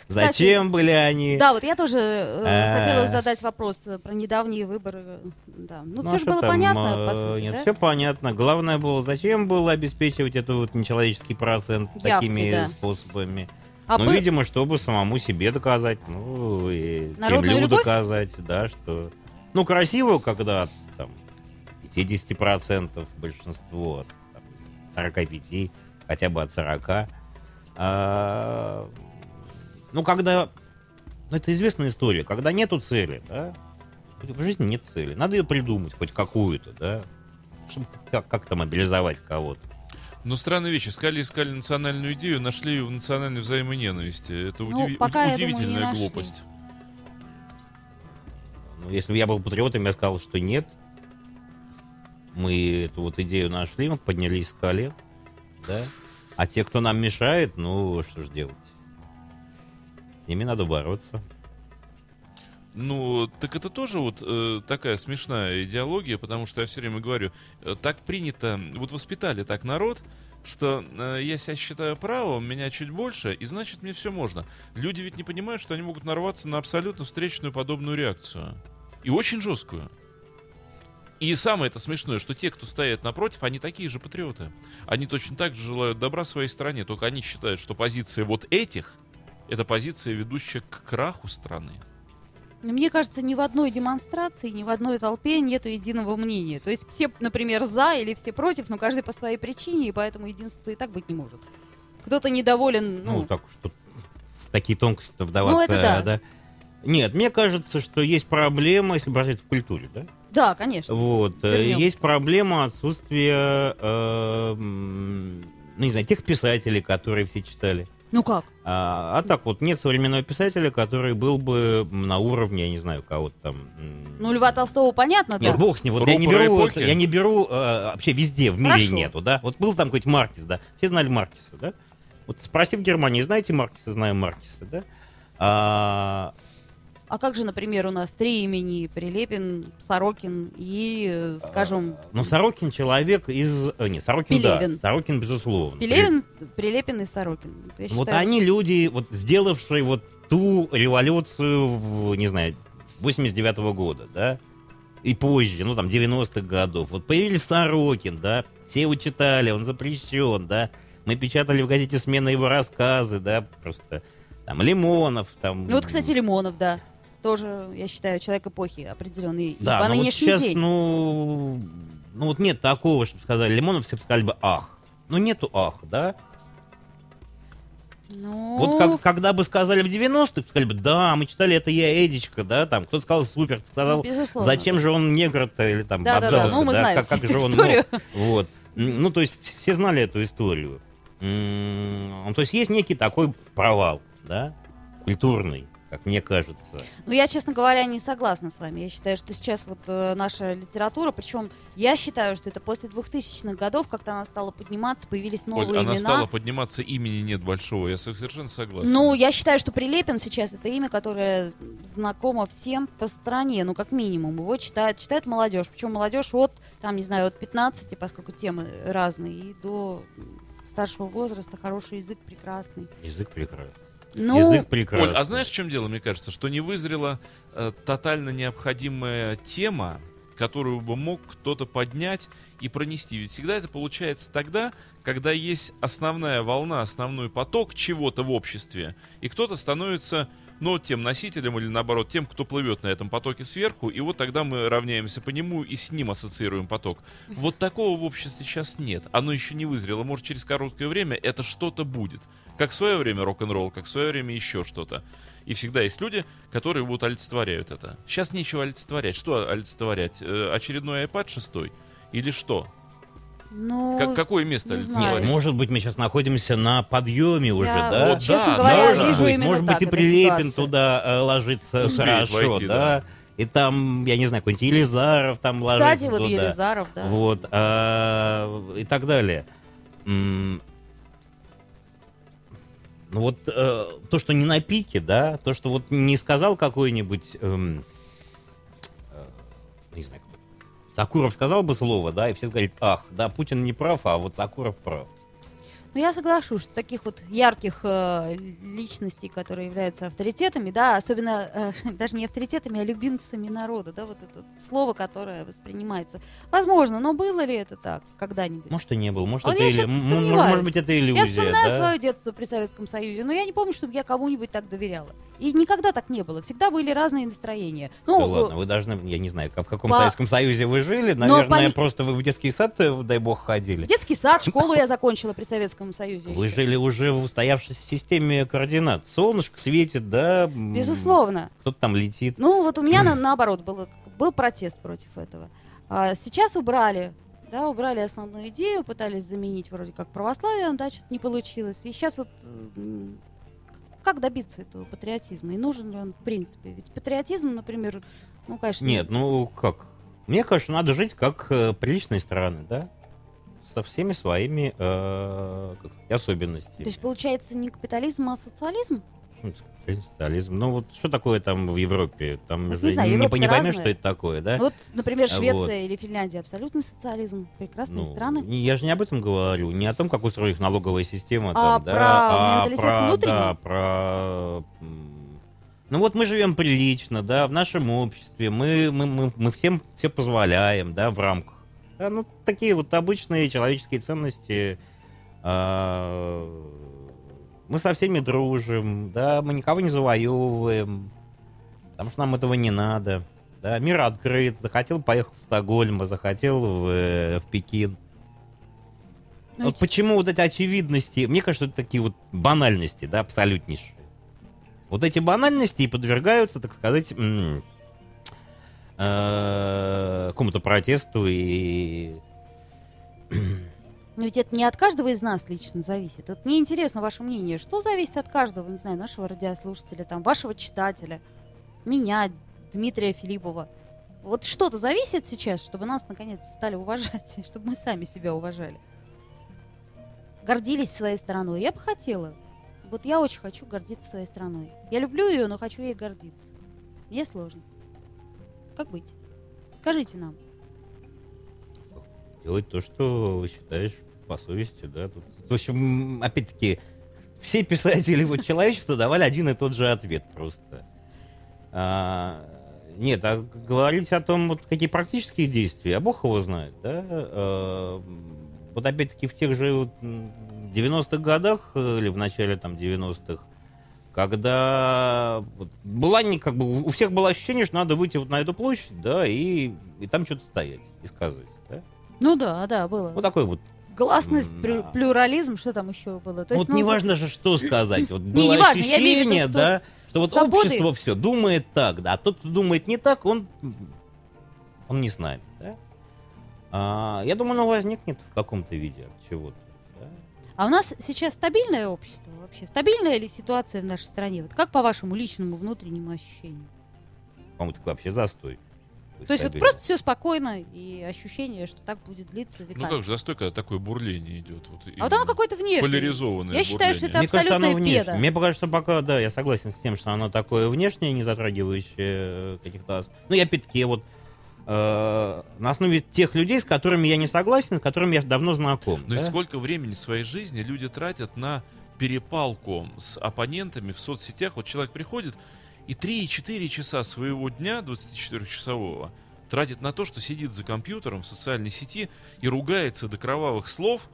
Зачем были они? Да, вот я тоже э, А. хотела задать вопрос э, про недавние выборы. Да. Ну, Ну, все а же что было там, понятно, по э, сути, Нет, да? все понятно. Главное было, зачем было обеспечивать этот вот нечеловеческий процент такими да. способами? А ну, бы- видимо, чтобы самому себе доказать, ну, и Народную Кремлю любовь? доказать, да, что... Ну, красиво, когда там 50% большинство, там, 45, хотя бы от 40. А, ну, когда... Ну, это известная история. Когда нету цели, да, в жизни нет цели. Надо ее придумать, хоть какую-то, да, чтобы как- как-то мобилизовать кого-то. Но странная вещь. Искали, искали национальную идею, нашли ее в национальной взаимной ненависти. Это Ну, удиви- пока, думаю, удивительная нашли. глупость. Ну, если бы я был патриотом, я сказал, что нет. Мы эту вот идею нашли, мы поднялись с колен, да. А те, кто нам мешает, ну, что ж делать? С ними надо бороться. Ну, так это тоже вот э, такая смешная идеология, потому что я все время говорю, э, так принято, вот воспитали так народ, что э, я себя считаю правым, меня чуть больше, и значит мне все можно. Люди ведь не понимают, что они могут нарваться на абсолютно встречную подобную реакцию. И очень жесткую. И самое это смешное, что те, кто стоят напротив, они такие же патриоты. Они точно так же желают добра своей стране, только они считают, что позиция вот этих это позиция, ведущая к краху страны. Мне кажется, ни в одной демонстрации, ни в одной толпе нету единого мнения. То есть все, например, за или все против, но каждый по своей причине, и поэтому единства и так быть не может. Кто-то недоволен, Ну, ну, так что в такие тонкости вдаваться, Ну, это да. Нет, мне кажется, что есть проблема, если брать в культуре, да? Да, конечно. Вот. э, Вернемся. Есть проблема отсутствия, э, ну, не знаю, тех писателей, которые все читали. Ну как? А, а так вот, нет современного писателя, который был бы на уровне, я не знаю, кого-то там. Ну, Льва Толстого понятно, Нет, да. бог с ним. Вот я не беру, эпохи? я не беру э, вообще везде, в мире Хорошо. нету, да. Вот был там какой-то Маркис, да. Все знали Маркиса, да. Вот спроси в Германии, знаете Маркиса, знаем Маркиса, да. А, А как же, например, у нас три имени Прилепин, Сорокин и, э, скажем, ну, Сорокин человек из... э, Не, Сорокин, Пелевин. да. Сорокин, безусловно. Пелевин, Прилепин и Сорокин. Вот я Вот считаю, они люди, вот сделавшие вот ту революцию, в, не знаю, 89 года, да, и позже, ну там 90-х годов. Вот появились Сорокин, да, все его читали, он запрещен, да. Мы печатали в газете «Смена» его рассказы, да, просто там Лимонов, там... Ну вот, кстати, Лимонов, да. Тоже, я считаю, человек эпохи определенный. И да, по но вот нынешний сейчас, день. ну, ну вот нет такого, чтобы сказали Лимонов, все сказали бы «ах». Ну нету «ах», да? Ну, Вот как, когда бы сказали в 90-х, сказали бы, да, мы читали, это я Эдичка, да, там, кто-то сказал супер, кто сказал, Ну, безусловно. зачем же он негр-то, или там, Да-да-да, обжался, ну, мы да, знаем как, как же он историю. мог. Вот. Ну, то есть вс- все знали эту историю. Ну, То есть есть некий такой провал, да, культурный, как мне кажется. Ну, я, честно говоря, не согласна с вами. Я считаю, что сейчас вот э, наша литература, причем я считаю, что это после 2000-х годов как-то она стала подниматься, появились Оль, новые она имена. стала подниматься, имени нет большого. Я совершенно согласен. Ну, я считаю, что Прилепин сейчас это имя, которое знакомо всем по стране, ну, как минимум. Его читает, читает молодежь. Причем молодежь от, там, не знаю, от 15, поскольку темы разные, и до старшего возраста. Хороший язык, прекрасный. Язык прекрасный. Ну, Язык прекрасный. Оль, а знаешь, в чем дело, мне кажется? Что не вызрела э, тотально необходимая тема, которую бы мог кто-то поднять и пронести. Ведь всегда это получается тогда, когда есть основная волна, основной поток чего-то в обществе, и кто-то становится, ну, тем носителем или наоборот тем, кто плывет на этом потоке сверху, и вот тогда мы равняемся по нему и с ним ассоциируем поток. Вот такого в обществе сейчас нет. Оно еще не вызрело. Может, через короткое время это что-то будет. Как в свое время рок-н-ролл, как в свое время еще что-то. И всегда есть люди, которые вот олицетворяют это. Сейчас нечего олицетворять. Что олицетворять? Э, очередной iPad 6? Или что? Ну, Как- какое место не знаю. Нет, может быть, мы сейчас находимся на подъеме уже, я, да? вот, честно Да, говоря, может вижу быть, именно может так быть, и Прилепин туда э, ложится Успеет хорошо, войти, да? И там, я не знаю, какой-нибудь Елизаров там Кстати, ложится вот туда. Елизаров, да. Вот, а, и так далее. М, Ну вот э, то, что не на пике, да, то, что вот не сказал какой-нибудь, эм, э, не знаю. Сакуров сказал бы слово, да, и все говорят, ах, да, Путин не прав, а вот Сакуров прав. Ну, я соглашусь, что таких вот ярких э, личностей, которые являются авторитетами, да, особенно э, даже не авторитетами, а любимцами народа, да, вот это слово, которое воспринимается. Возможно, но было ли это так когда-нибудь? Может, и не был, может, Вот это или, щас м- м- сомневаюсь. может быть, это иллюзия, Я вспоминаю да? свое детство при Советском Союзе, но я не помню, чтобы я кому-нибудь так доверяла. И никогда так не было. Всегда были разные настроения. Ну, Да ладно, вы должны, я не знаю, в каком По- Советском Союзе вы жили, Но наверное, поми- просто вы в детский сад, э, дай бог, ходили. детский сад, школу я закончила при Советском Союзе. Вы еще. жили уже в устоявшейся системе координат. Солнышко светит, да? Безусловно. Кто-то там летит. Ну, вот у меня на- наоборот был, был протест против этого. А сейчас убрали, да, убрали основную идею, пытались заменить вроде как православием, да, что-то не получилось. И сейчас вот как добиться этого патриотизма? И нужен ли он в принципе? Ведь патриотизм, например, ну, конечно... Нет, ну как? Мне кажется, надо жить как э, приличные страны, да? Со всеми своими э, как сказать, особенностями. То есть, получается, не капитализм, а социализм? Социализм. Ну вот что такое там в Европе? Там Вот же не знаю, не, не поймешь, разная. что это такое, да? Ну, Вот, например, А Швеция вот. или Финляндия абсолютный социализм, прекрасные Ну, страны. не- Я же не об этом говорю, не о том, как устроена их налоговая система. А там, да, про а менталитет про, внутренний? Да, про... Ну вот мы живем прилично, да, в нашем обществе, мы, мы, мы, мы всем все позволяем, да, в рамках. Да, ну, такие вот обычные человеческие ценности. а, мы со всеми дружим, да, мы никого не завоевываем, потому что нам этого не надо. Да, мир открыт, захотел, поехал в Стокгольм, а захотел в, в Пекин. Ну, Вот ведь- почему вот эти очевидности, мне кажется, это такие вот банальности, да, абсолютнейшие. Вот эти банальности и подвергаются, так сказать, какому-то протесту и... Но ведь это не от каждого из нас лично зависит. Вот мне интересно ваше мнение. Что зависит от каждого, не знаю, нашего радиослушателя, там, вашего читателя, меня, Дмитрия Филиппова? Вот что-то зависит сейчас, чтобы нас наконец стали уважать, чтобы мы сами себя уважали. Гордились своей страной. Я бы хотела. Вот я очень хочу гордиться своей страной. Я люблю ее, но хочу ей гордиться. Мне сложно. Как быть? Скажите нам. делать то, что считаешь по совести, да. Тут, в общем, опять-таки, все писатели вот человечества давали один и тот же ответ просто. А, нет, а говорить о том, вот какие практические действия, а бог его знает, да. А, вот опять-таки в тех же вот, м, 90-х годах или в начале там 90-х, когда была не как бы у всех было ощущение, что надо выйти вот на эту площадь, да, и, и там что-то стоять и сказать, да. Ну да, да, было. Вот такой вот. Гласность, да. плюрализм, что там еще было? То есть, вот ну, неважно же, что сказать. Вот Не, было неважно, я имею в виду, ощущение, что да, что вот свободы- общество все думает так, да, а тот, кто думает не так, он, он не с нами, да. А, я думаю, оно возникнет в каком-то виде от чего-то. да. А у нас сейчас стабильное общество вообще? Стабильная ли ситуация в нашей стране? Вот как по вашему личному внутреннему ощущению? По-моему, так вообще застой. То есть вот просто все спокойно и ощущение, что так будет длиться Ну веками. как же, застой, когда такое бурление идет. Вот а вот оно какое-то внешнее. Поляризованное Я считаю, что бурление. это Мне кажется, абсолютная внешнее. педа. Мне кажется, пока, да, я согласен с тем, что оно такое внешнее, не затрагивающее э, каких-то... Ну, и опять-таки, вот э, на основе тех людей, с которыми я не согласен, с которыми я давно знаком. Но да? ведь сколько времени своей жизни люди тратят на перепалку с оппонентами в соцсетях. Вот человек приходит и 3-4 часа своего дня, 24-часового, тратит на то, что сидит за компьютером в социальной сети и ругается до кровавых слов,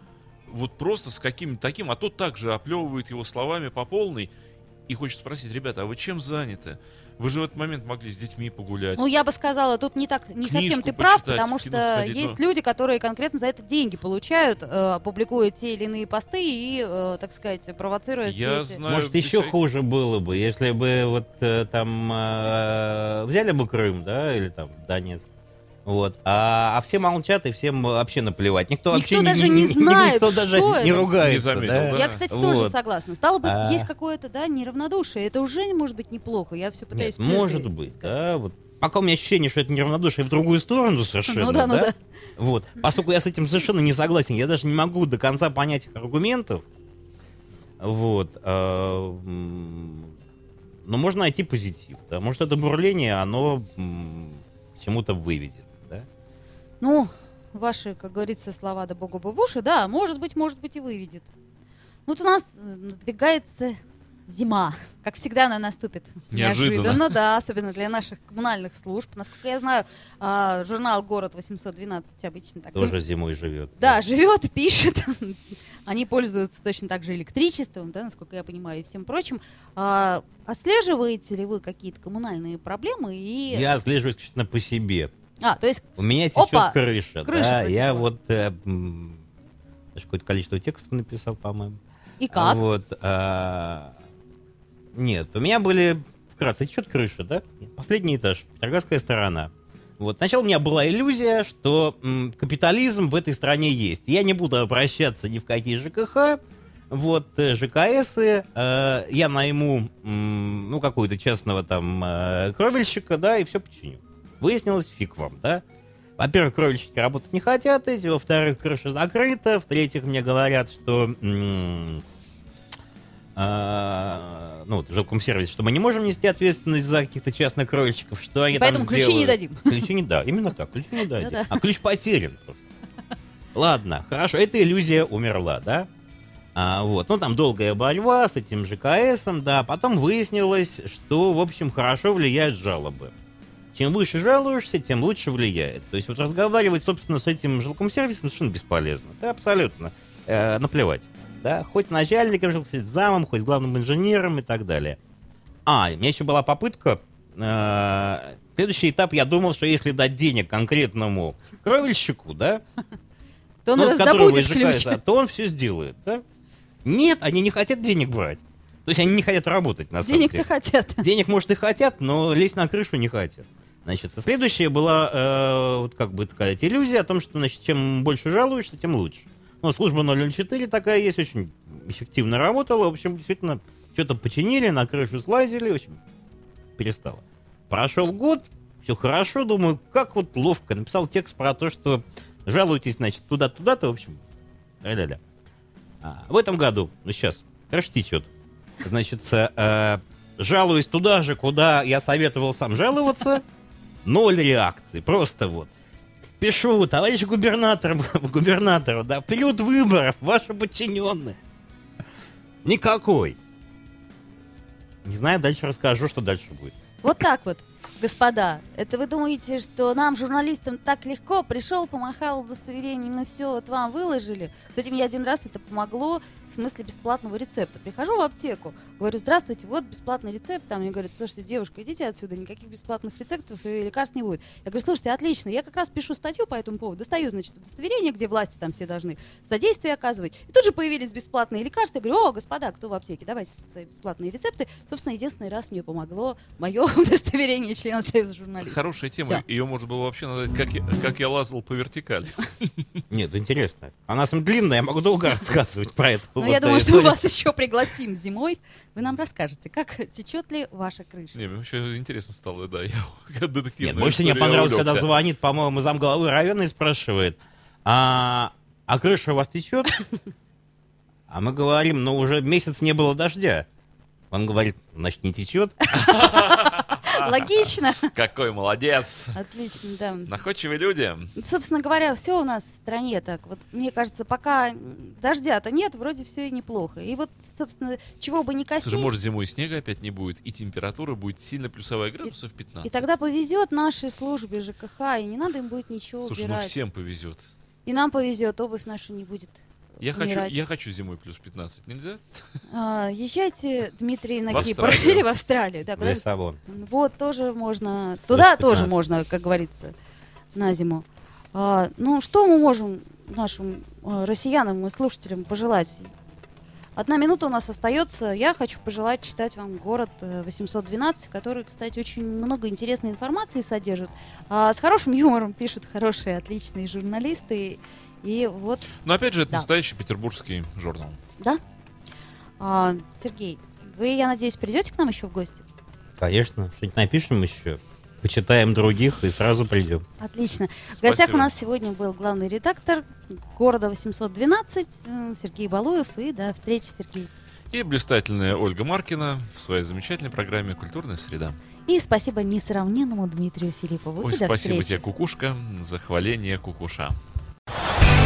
вот просто с каким-то таким, а тот также оплевывает его словами по полной и хочет спросить, ребята, а вы чем заняты? Вы же в этот момент могли с детьми погулять. Ну, я бы сказала, тут не так, не совсем ты прав, потому что сходить, есть ну. люди, которые конкретно за это деньги получают, э, публикуя те или иные посты и, э, так сказать, провоцируя Я все эти... знаю, Может, без еще всяких- хуже было бы, если бы вот э, там э, взяли бы Крым, да, или там Донецк, Вот. А, а все молчат и всем вообще наплевать. Никто, Никто вообще даже не знает, никто даже что не это. ругается. Не заметил, да? да? Я, кстати, Вот. тоже согласна. Стало быть, А. есть какое-то, да, неравнодушие. Это уже может быть неплохо. Я все пытаюсь Нет, может быть, искать. да. Вот. Пока у меня ощущение, что это неравнодушие в другую сторону совершенно. Ну да, ну да. Вот. Поскольку я с этим совершенно не согласен, я даже не могу до конца понять их аргументов. Вот. а, Но можно найти позитив. Да? Может, это бурление, оно к чему-то выведет. Ну, ваши, как говорится, слова да богу бы в уши, да, может быть, может быть и выведет. Ну, Вот у нас э, надвигается зима. Как всегда она наступит. Неожиданно. да, особенно для наших коммунальных служб. Насколько я знаю, а, журнал «Город 812» обычно так... Тоже зимой живет. Да, живет, пишет. Они пользуются точно так же электричеством, да, насколько я понимаю, и всем прочим. А, отслеживаете ли вы какие-то коммунальные проблемы? И... Я слежу исключительно по себе. А, то есть, У меня течет Опа! крыша. Крыша да, я вот э, даже какое-то количество текстов написал, по-моему. и как? Вот. а, нет, у меня были вкратце течет крыша, да? Последний этаж, Петроградская сторона. Вот. Сначала у меня была иллюзия, что м, капитализм в этой стране есть. Я не буду обращаться ни в какие ЖКХ, вот, э, ЖКСы, э, я найму, м, ну, какого-то частного там э, кровельщика, да, и все починю. Выяснилось, фиг вам, да? Во-первых, кровельщики работать не хотят эти, во-вторых, крыша закрыта, в-третьих, мне говорят, что... м, а, ну, вот, жилкомсервис, что мы не можем нести ответственность за каких-то частных кровельщиков, что они поэтому там ключи не сделают. дадим. Ключи не да, именно так, ключи не дадим. Да-да. А ключ потерян просто. Ладно, хорошо, эта иллюзия умерла, да? А, вот, ну там долгая борьба с этим ЖКСом, да, потом выяснилось, что, в общем, хорошо влияют жалобы. Чем выше жалуешься, тем лучше влияет. То есть вот разговаривать, собственно, с этим жилкомсервисом совершенно бесполезно. Да, абсолютно. Э, наплевать. Да, хоть начальником, хоть замом, хоть главным инженером и так далее. А, у меня еще была попытка. э, следующий этап, я думал, что если дать денег конкретному кровельщику, да, То он ну, раздобудет то он все сделает, да? Нет, они не хотят денег брать. То есть они не хотят работать, на самом Денег-то деле. хотят. Денег, может, и хотят, но лезть на крышу не хотят. Значит, следующая была, э, вот как бы сказать, иллюзия о том, что, значит, чем больше жалуешься, тем лучше. Ну, служба 004 такая есть, очень эффективно работала. В общем, действительно, что-то починили, на крышу слазили, в общем, перестало. Прошел год, все хорошо, думаю, как вот ловко. Написал текст про то, что жалуетесь, значит, туда-туда-то, в общем, ля-ля-ля. А, в этом году, ну сейчас, крыша течет. Значит, э, жалуюсь туда же, куда я советовал сам жаловаться. Ноль реакции, просто вот. Пишу, товарищ губернатор, губернатору, да, период выборов, ваши подчиненные. Никакой. Не знаю, дальше расскажу, что дальше будет. Вот так вот, господа. Это вы думаете, что нам, журналистам, так легко? Пришел, помахал удостоверением, и все, вот вам выложили. Кстати, мне один раз это помогло в смысле бесплатного рецепта. Прихожу в аптеку, говорю, здравствуйте, вот бесплатный рецепт. Там мне говорят, слушайте, девушка, идите отсюда, никаких бесплатных рецептов и лекарств не будет. Я говорю, слушайте, отлично, я как раз пишу статью по этому поводу, достаю, значит, удостоверение, где власти там все должны содействие оказывать. И тут же появились бесплатные лекарства. Я говорю, о, господа, кто в аптеке, давайте свои бесплатные рецепты. Собственно, единственный раз мне помогло мое удостоверение члена Союза журналистов. Хорошая тема. Всё. Ее можно было вообще назвать, как я, как я лазал по вертикали. Нет, интересно. Она сам длинная, я могу долго рассказывать про это. Ну, Вот, я думаю, что мы вас еще пригласим зимой. Вы нам расскажете, как течет ли ваша крыша. Не, мне вообще интересно стало, да, я как детектив. Нет, больше мне понравилось, когда звонит, по-моему, замглавы района и спрашивает, а, а крыша у вас течет? А мы говорим, ну уже месяц не было дождя. Он говорит, значит, не течет. Логично. Какой молодец. Отлично, да. Находчивые люди. Собственно говоря, все у нас в стране так. Вот мне кажется, пока дождя-то нет, вроде все и неплохо. И вот, собственно, чего бы ни Слушай, коснись, может, зимой снега опять не будет, и температура будет сильно плюсовая градусов 15. и тогда повезет нашей службе ЖКХ, и не надо им будет ничего Слушай, ну убирать. всем повезет. И нам повезет, обувь наша не будет. Я хочу, я хочу зимой плюс 15, нельзя? А, езжайте, Дмитрий, на В Кипр или в Австралию. Да, Лиссабон. Вот, тоже можно. Туда тоже 15. можно, как говорится, на зиму. А, ну, что мы можем нашим а, россиянам и слушателям пожелать? Одна минута у нас остается. Я хочу пожелать читать вам город э, 812, который, кстати, очень много интересной информации содержит. А с хорошим юмором пишут хорошие, отличные журналисты. И вот, Но опять же, это Да. настоящий петербургский журнал. да. А, Сергей, вы, я надеюсь, придете к нам еще в гости? Конечно, что-нибудь напишем еще, почитаем других и сразу придем. Отлично. В гостях у Спасибо. нас сегодня был главный редактор города 812 э, Сергей Балуев. И до встречи, Сергей. И блистательная Ольга Маркина в своей замечательной программе «Культурная среда». И спасибо несравненному Дмитрию Филиппову. Ой, спасибо встречи. тебе, Кукушка, за хваление Кукуша.